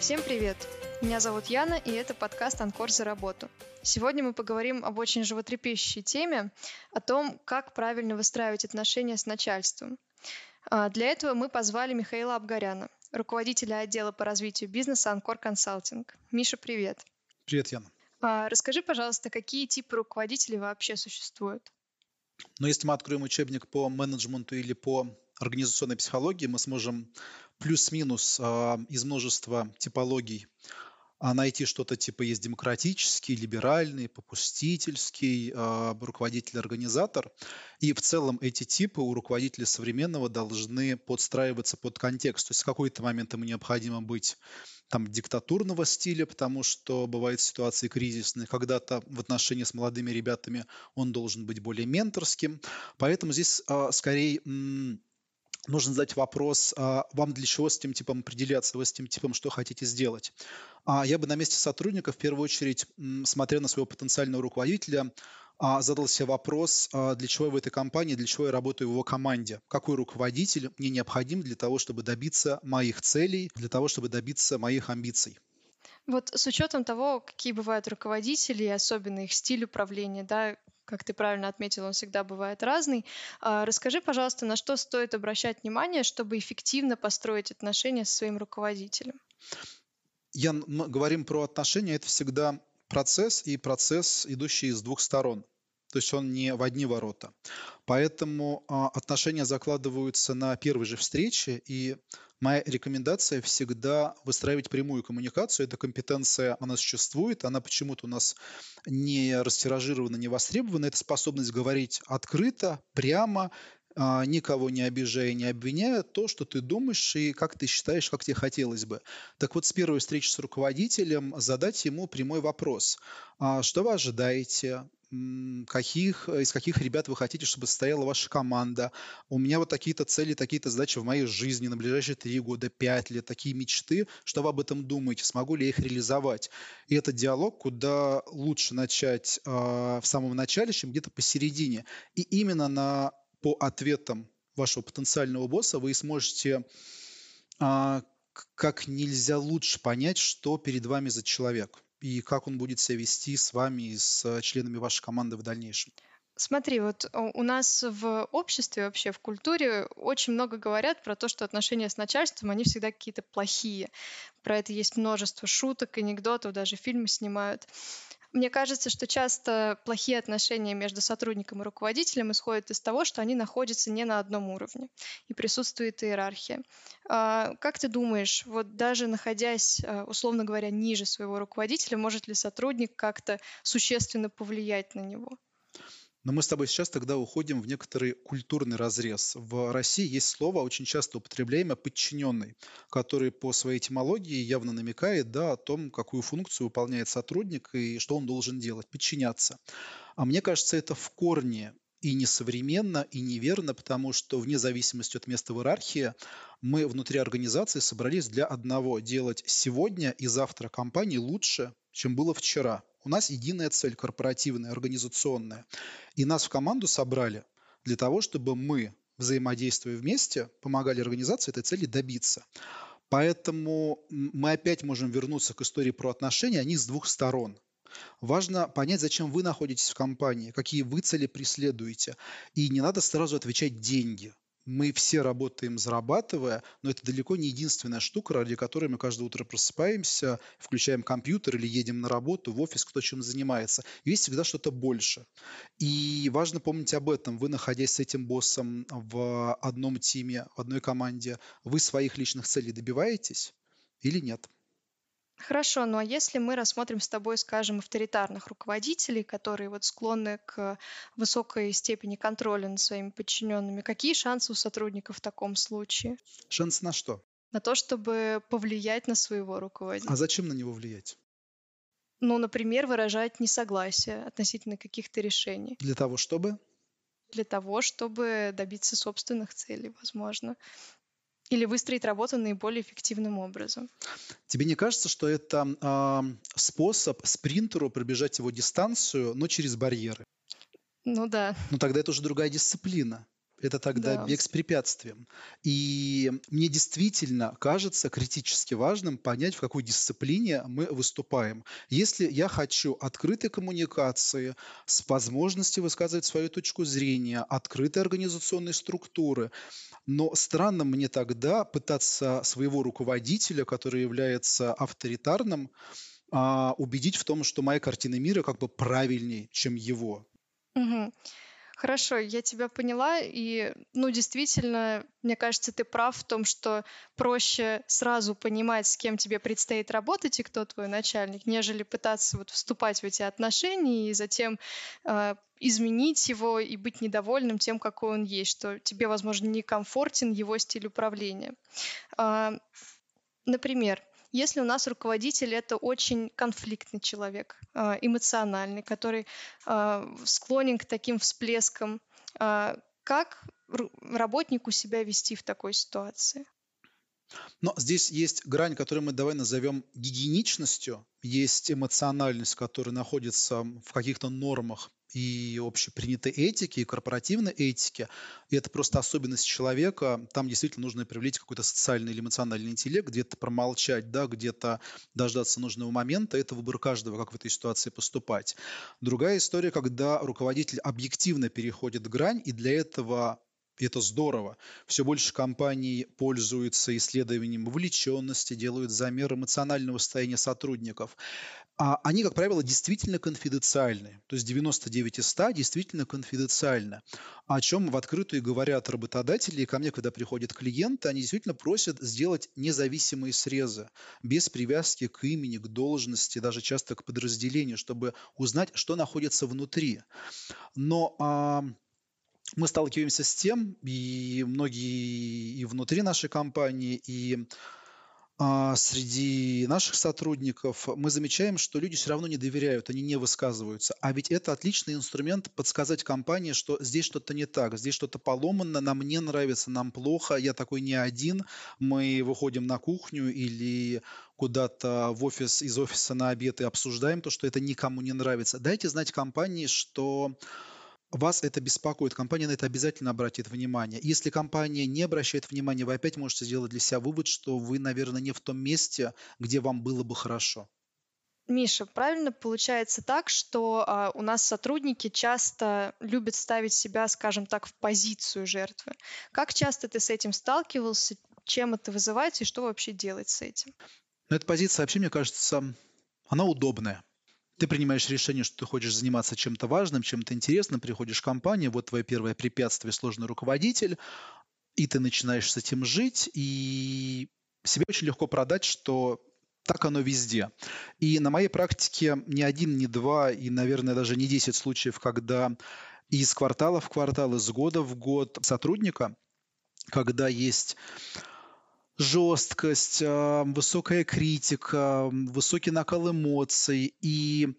Всем привет! Меня зовут Яна, и это подкаст «Анкор за работу». Сегодня мы поговорим об очень животрепещущей теме, о том, как правильно выстраивать отношения с начальством. А, для этого мы позвали Михаила Абгаряна, руководителя отдела по развитию бизнеса «Анкор Консалтинг». Миша, привет! Привет, Яна! А, расскажи, пожалуйста, какие типы руководителей вообще существуют? Но если мы откроем учебник по менеджменту или по организационной психологии, мы сможем плюс-минус э, из множества типологий а найти что-то типа есть демократический, либеральный, попустительский, э, руководитель-организатор. И в целом эти типы у руководителя современного должны подстраиваться под контекст. То есть в какой-то момент ему необходимо быть там диктатурного стиля, потому что бывают ситуации кризисные. Когда-то в отношении с молодыми ребятами он должен быть более менторским. Поэтому здесь скорее нужно задать вопрос, а вам для чего с этим типом определяться, вы с этим типом что хотите сделать. А я бы на месте сотрудника в первую очередь, смотря на своего потенциального руководителя, а, задал себе вопрос, а, для чего я в этой компании, для чего я работаю в его команде, какой руководитель мне необходим для того, чтобы добиться моих целей, для того, чтобы добиться моих амбиций. Вот с учетом того, какие бывают руководители, особенно их стиль управления, да, как ты правильно отметил, он всегда бывает разный. А, расскажи, пожалуйста, на что стоит обращать внимание, чтобы эффективно построить отношения со своим руководителем? Я, мы говорим про отношения, это всегда процесс и процесс, идущий из двух сторон. То есть он не в одни ворота. Поэтому а, отношения закладываются на первой же встрече, и моя рекомендация всегда выстраивать прямую коммуникацию. Эта компетенция, она существует, она почему-то у нас не растиражирована, не востребована. Это способность говорить открыто, прямо, а, никого не обижая, не обвиняя, то, что ты думаешь и как ты считаешь, как тебе хотелось бы. Так вот, с первой встречи с руководителем задать ему прямой вопрос. А что вы ожидаете? Каких, из каких ребят вы хотите, чтобы состояла ваша команда. У меня вот такие-то цели, такие-то задачи в моей жизни на ближайшие три года, пять лет, такие мечты. Что вы об этом думаете? Смогу ли я их реализовать? И это диалог, куда лучше начать э, в самом начале, чем где-то посередине. И именно на, по ответам вашего потенциального босса вы сможете э, как нельзя лучше понять, что перед вами за человек и как он будет себя вести с вами и с членами вашей команды в дальнейшем? Смотри, вот э, у нас в обществе, вообще в культуре очень много говорят про то, что отношения с начальством, они всегда какие-то плохие. Про это есть множество шуток, анекдотов, даже фильмы снимают. Мне кажется, что часто плохие отношения между сотрудником и руководителем исходят из того, что они находятся не на одном уровне и присутствует иерархия. А, как ты думаешь, вот даже находясь, а, условно говоря, ниже своего руководителя, может ли сотрудник как-то существенно повлиять на него? Но мы с тобой сейчас тогда уходим в некоторый культурный разрез. В России есть слово, очень часто употребляемое «подчиненный», который по своей этимологии явно намекает да, о том, какую функцию выполняет сотрудник и что он должен делать – подчиняться. А мне кажется, это в корне и несовременно, и неверно, потому что вне зависимости от места в иерархии мы внутри организации собрались для одного – делать сегодня и завтра компании лучше, чем было вчера – у нас единая цель корпоративная, организационная. И нас в команду собрали для того, чтобы мы, взаимодействуя вместе, помогали организации этой цели добиться. Поэтому мы опять можем вернуться к истории про отношения, они с двух сторон. Важно понять, зачем вы находитесь в компании, какие вы цели преследуете. И не надо сразу отвечать деньги мы все работаем, зарабатывая, но это далеко не единственная штука, ради которой мы каждое утро просыпаемся, включаем компьютер или едем на работу, в офис, кто чем занимается. есть всегда что-то больше. И важно помнить об этом. Вы, находясь с этим боссом в одном тиме, в одной команде, вы своих личных целей добиваетесь или нет? Хорошо, ну а если мы рассмотрим с тобой, скажем, авторитарных руководителей, которые вот склонны к высокой степени контроля над своими подчиненными, какие шансы у сотрудников в таком случае? Шансы на что? На то, чтобы повлиять на своего руководителя. А зачем на него влиять? Ну, например, выражать несогласие относительно каких-то решений. Для того, чтобы? Для того, чтобы добиться собственных целей, возможно. Или выстроить работу наиболее эффективным образом. Тебе не кажется, что это э, способ спринтеру пробежать его дистанцию, но через барьеры? Ну да. Ну тогда это уже другая дисциплина. Это тогда Да. бег с препятствием. И мне действительно кажется критически важным понять, в какой дисциплине мы выступаем. Если я хочу открытой коммуникации, с возможностью высказывать свою точку зрения, открытой организационной структуры, но странно мне тогда пытаться своего руководителя, который является авторитарным, а, убедить в том, что моя картина мира как бы правильнее, чем его. Мгм. Хорошо, я тебя поняла, и, ну, действительно, мне кажется, ты прав в том, что проще сразу понимать, с кем тебе предстоит работать и кто твой начальник, нежели пытаться вот вступать в эти отношения и затем э, изменить его и быть недовольным тем, какой он есть, что тебе, возможно, некомфортен его стиль управления. А, например, если у нас руководитель это очень конфликтный человек, а, эмоциональный, который а, склонен к таким всплескам, а, как работнику себя вести в такой ситуации? Но здесь есть грань, которую мы давай назовем гигиеничностью, есть эмоциональность, которая находится в каких-то нормах и общепринятой этики, и корпоративной этики. И это просто особенность человека. Там действительно нужно привлечь какой-то социальный или эмоциональный интеллект, где-то промолчать, да, где-то дождаться нужного момента. Это выбор каждого, как в этой ситуации поступать. Другая история, когда руководитель объективно переходит грань, и для этого и это здорово. Все больше компаний пользуются исследованием вовлеченности, делают замер эмоционального состояния сотрудников. А они, как правило, действительно конфиденциальны. То есть 99 из 100 действительно конфиденциально. О чем в открытую говорят работодатели. И ко мне, когда приходят клиенты, они действительно просят сделать независимые срезы, без привязки к имени, к должности, даже часто к подразделению, чтобы узнать, что находится внутри. Но а, мы сталкиваемся с тем, и многие и внутри нашей компании, и а, среди наших сотрудников мы замечаем, что люди все равно не доверяют, они не высказываются. А ведь это отличный инструмент подсказать компании, что здесь что-то не так, здесь что-то поломано, нам не нравится, нам плохо, я такой не один, мы выходим на кухню или куда-то в офис, из офиса на обед и обсуждаем то, что это никому не нравится. Дайте знать компании, что вас это беспокоит, компания на это обязательно обратит внимание. Если компания не обращает внимания, вы опять можете сделать для себя вывод, что вы, наверное, не в том месте, где вам было бы хорошо. Миша, правильно получается так, что а, у нас сотрудники часто любят ставить себя, скажем так, в позицию жертвы. Как часто ты с этим сталкивался, чем это вызывается и что вообще делать с этим? Ну, эта позиция вообще, мне кажется, она удобная ты принимаешь решение, что ты хочешь заниматься чем-то важным, чем-то интересным, приходишь в компанию, вот твое первое препятствие – сложный руководитель, и ты начинаешь с этим жить, и себе очень легко продать, что так оно везде. И на моей практике ни один, ни два, и, наверное, даже не десять случаев, когда из квартала в квартал, из года в год сотрудника, когда есть жесткость, а, высокая критика, высокий накал эмоций. И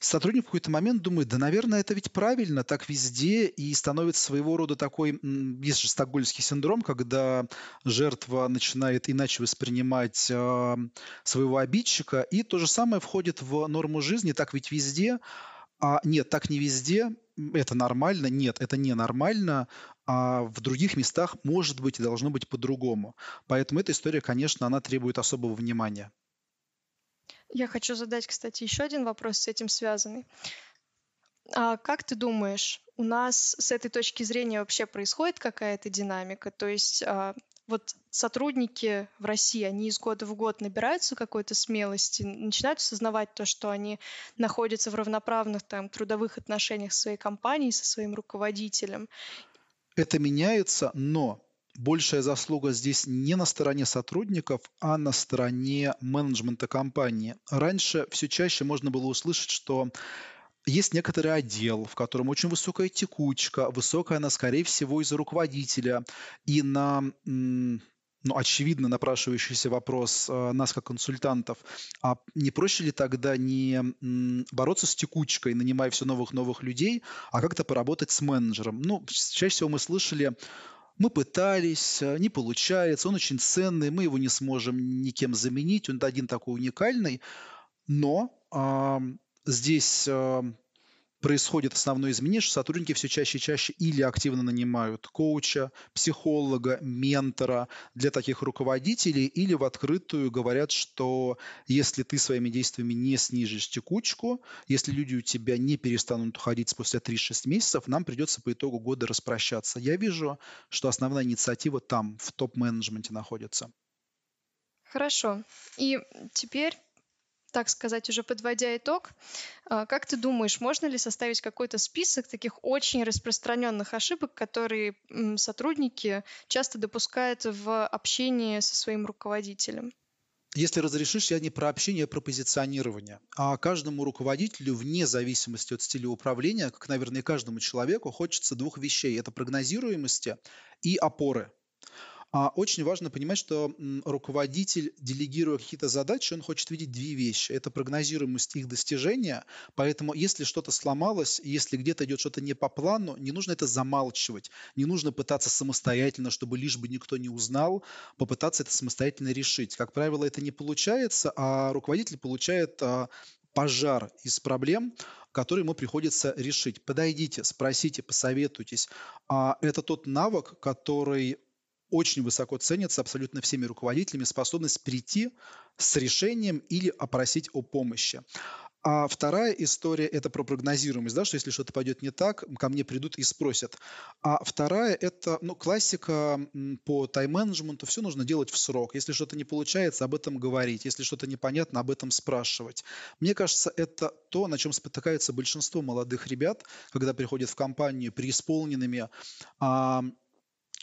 сотрудник в какой-то момент думает, да, наверное, это ведь правильно, так везде, и становится своего рода такой, есть же стокгольмский синдром, когда жертва начинает иначе воспринимать э, своего обидчика, и то же самое входит в норму жизни, так ведь везде, а нет, так не везде, это нормально, нет, это не нормально, а в других местах может быть и должно быть по-другому. Поэтому эта история, конечно, она требует особого внимания. Я хочу задать, кстати, еще один вопрос с этим связанный. А как ты думаешь, у нас с этой точки зрения вообще происходит какая-то динамика? То есть а, вот сотрудники в России, они из года в год набираются какой-то смелости, начинают осознавать то, что они находятся в равноправных там трудовых отношениях с своей компанией, со своим руководителем. Это меняется, но большая заслуга здесь не на стороне сотрудников, а на стороне менеджмента компании. Раньше все чаще можно было услышать, что есть некоторый отдел, в котором очень высокая текучка, высокая она, скорее всего, из-за руководителя. И на ну, очевидно напрашивающийся вопрос э, нас как консультантов, а не проще ли тогда не бороться с текучкой, нанимая все новых-новых людей, а как-то поработать с менеджером? Ну, чаще всего мы слышали, мы пытались, э, не получается, он очень ценный, мы его не сможем никем заменить, он один такой уникальный, но здесь происходит основное изменение, что сотрудники все чаще и чаще или активно нанимают коуча, психолога, ментора для таких руководителей, или в открытую говорят, что если ты своими действиями не снижишь текучку, если люди у тебя не перестанут уходить спустя 3-6 месяцев, нам придется по итогу года распрощаться. Я вижу, что основная инициатива там, в топ-менеджменте находится. Хорошо. И теперь так сказать, уже подводя итог, а, как ты думаешь, можно ли составить какой-то список таких очень распространенных ошибок, которые сотрудники часто допускают в общении со своим руководителем? Если разрешишь, я не про общение, а про позиционирование. А каждому руководителю, вне зависимости от стиля управления, как, наверное, и каждому человеку, хочется двух вещей. Это прогнозируемости и опоры. А очень важно понимать, что руководитель, делегируя какие-то задачи, он хочет видеть две вещи. Это прогнозируемость их достижения, поэтому если что-то сломалось, если где-то идет что-то не по плану, не нужно это замалчивать, не нужно пытаться самостоятельно, чтобы лишь бы никто не узнал, попытаться это самостоятельно решить. Как правило, это не получается, а руководитель получает а, пожар из проблем, которые ему приходится решить. Подойдите, спросите, посоветуйтесь. А это тот навык, который очень высоко ценится абсолютно всеми руководителями способность прийти с решением или опросить о помощи. А вторая история – это про прогнозируемость, да, что если что-то пойдет не так, ко мне придут и спросят. А вторая – это ну, классика по тайм-менеджменту. Все нужно делать в срок. Если что-то не получается, об этом говорить. Если что-то непонятно, об этом спрашивать. Мне кажется, это то, на чем спотыкается большинство молодых ребят, когда приходят в компанию преисполненными а,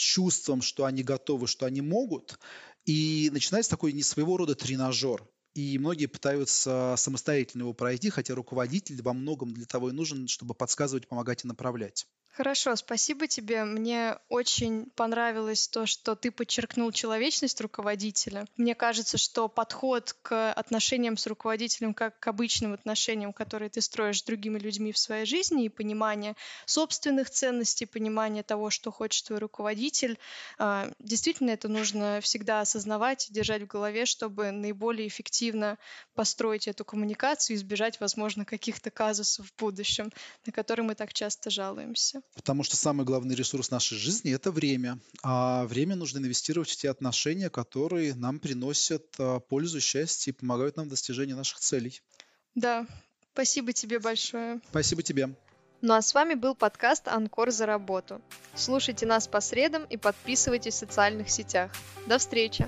чувством, что они готовы, что они могут, и начинается такой не своего рода тренажер. И многие пытаются самостоятельно его пройти, хотя руководитель во многом для того и нужен, чтобы подсказывать, помогать и направлять. Хорошо, спасибо тебе. Мне очень понравилось то, что ты подчеркнул человечность руководителя. Мне кажется, что подход к отношениям с руководителем как к обычным отношениям, которые ты строишь с другими людьми в своей жизни, и понимание собственных ценностей, понимание того, что хочет твой руководитель, а, действительно это нужно всегда осознавать и держать в голове, чтобы наиболее эффективно построить эту коммуникацию и избежать, возможно, каких-то казусов в будущем, на которые мы так часто жалуемся. Потому что самый главный ресурс нашей жизни – это время. А время нужно инвестировать в те отношения, которые нам приносят а, пользу, счастье и помогают нам в достижении наших целей. Да, спасибо тебе большое. Спасибо тебе. Ну а с вами был подкаст «Анкор за работу». Слушайте нас по средам и подписывайтесь в социальных сетях. До встречи!